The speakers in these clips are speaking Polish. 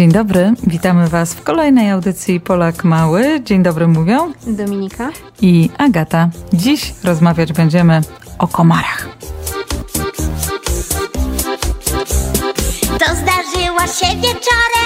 Dzień dobry, witamy Was w kolejnej audycji Polak Mały. Dzień dobry mówią Dominika i Agata. Dziś rozmawiać będziemy o komarach. To zdarzyło się wieczorem,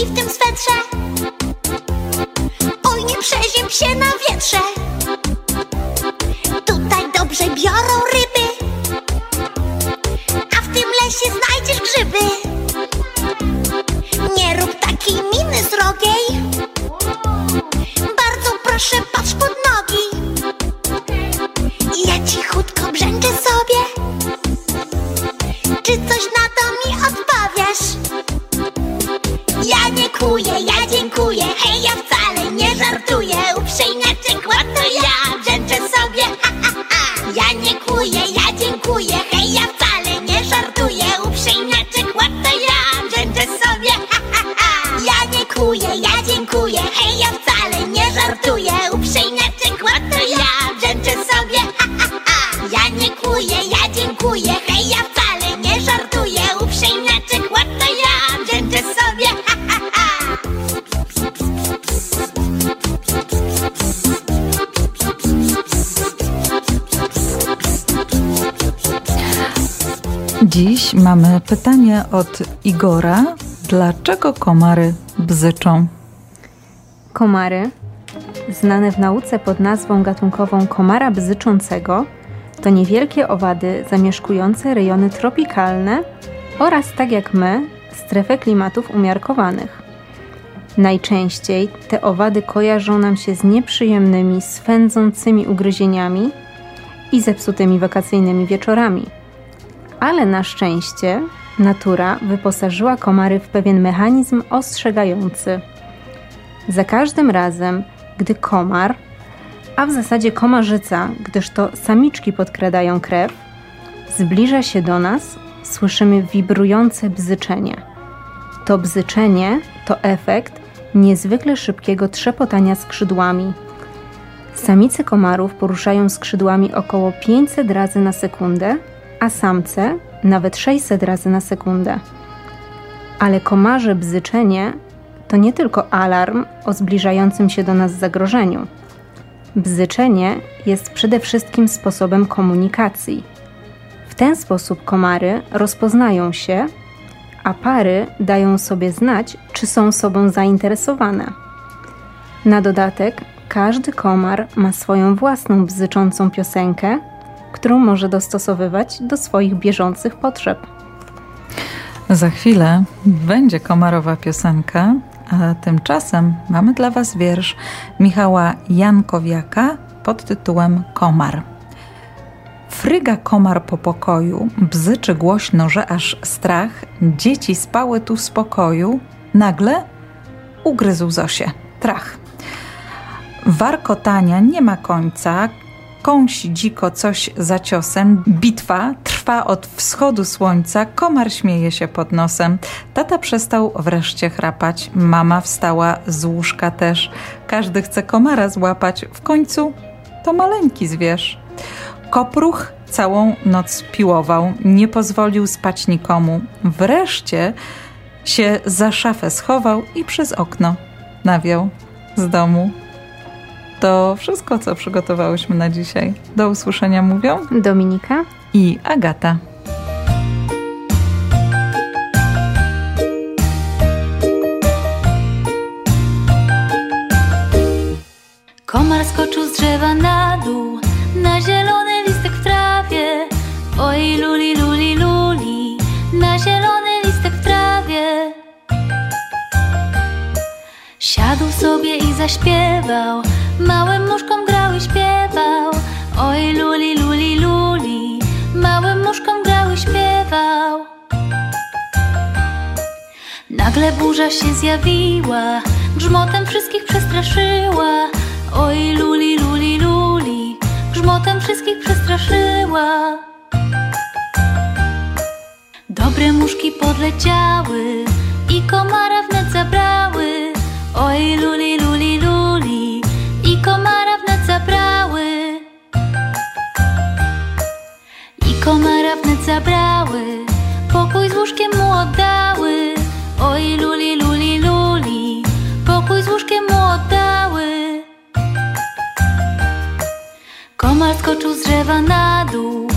ładnie ci w tym swetrze. Oj, nie przeziem się na wietrze. Tutaj dobrze biorą ryby. A w tym lesie znajdziesz grzyby żartuję Uprzejmiaczek, to ja brzęczę sobie, ha, ha, ha. Ja nie kuję, ja dziękuję, hej, ja wcale nie żartuję. Uprzejmiaczek, to ja brzęczę sobie, ha, ha, ha. Ja nie kuję, ja dziękuję, Dziś mamy pytanie od Igora. Dlaczego komary bzyczą? Komary, znane w nauce pod nazwą gatunkową komara bzyczącego, to niewielkie owady zamieszkujące rejony tropikalne oraz, tak jak my, strefę klimatów umiarkowanych. Najczęściej te owady kojarzą nam się z nieprzyjemnymi, swędzącymi ugryzieniami i zepsutymi wakacyjnymi wieczorami. Ale na szczęście natura wyposażyła komary w pewien mechanizm ostrzegający. Za każdym razem, gdy komar, a w zasadzie komarzyca, gdyż to samiczki podkradają krew, zbliża się do nas, słyszymy wibrujące bzyczenie. To bzyczenie to efekt niezwykle szybkiego trzepotania skrzydłami. Samice komarów poruszają skrzydłami około 500 razy na sekundę, a samce nawet 600 razy na sekundę. Ale komarze bzyczenie to nie tylko alarm o zbliżającym się do nas zagrożeniu. Bzyczenie jest przede wszystkim sposobem komunikacji. W ten sposób komary rozpoznają się, a pary dają sobie znać, czy są sobą zainteresowane. Na dodatek, każdy komar ma swoją własną bzyczącą piosenkę, którą może dostosowywać do swoich bieżących potrzeb. Za chwilę będzie komarowa piosenka, a tymczasem mamy dla Was wiersz Michała Jankowiaka pod tytułem Komar. Fryga komar po pokoju, bzyczy głośno, że aż strach, dzieci spały tu w spokoju, nagle ugryzł Zosię, trach. Warkotania nie ma końca, kąsi dziko coś za ciosem, bitwa trwa od wschodu słońca, komar śmieje się pod nosem. Tata przestał wreszcie chrapać, mama wstała z łóżka też. Każdy chce komara złapać, w końcu to maleńki zwierz. Kopruch całą noc piłował, nie pozwolił spać nikomu. Wreszcie się za szafę schował i przez okno nawiał z domu. To wszystko, co przygotowałyśmy na dzisiaj. Do usłyszenia mówią Dominika i Agata. Komar skoczył z drzewa na dół, na zielony listek w trawie. Oj, luli, luli, luli, na zielony listek w trawie. Siadł sobie i zaśpiewał. Małym muszkom grał i śpiewał. Oj luli, luli, luli. Małym muszkom grał i śpiewał. Nagle burza się zjawiła. Grzmotem wszystkich przestraszyła. Oj luli, luli, luli. Grzmotem wszystkich przestraszyła. Dobre muszki podleciały I komara łóżkiem mu oddały. Oj luli, luli, luli Pokój z łóżkiem mu oddały. Komar skoczył z drzewa na dół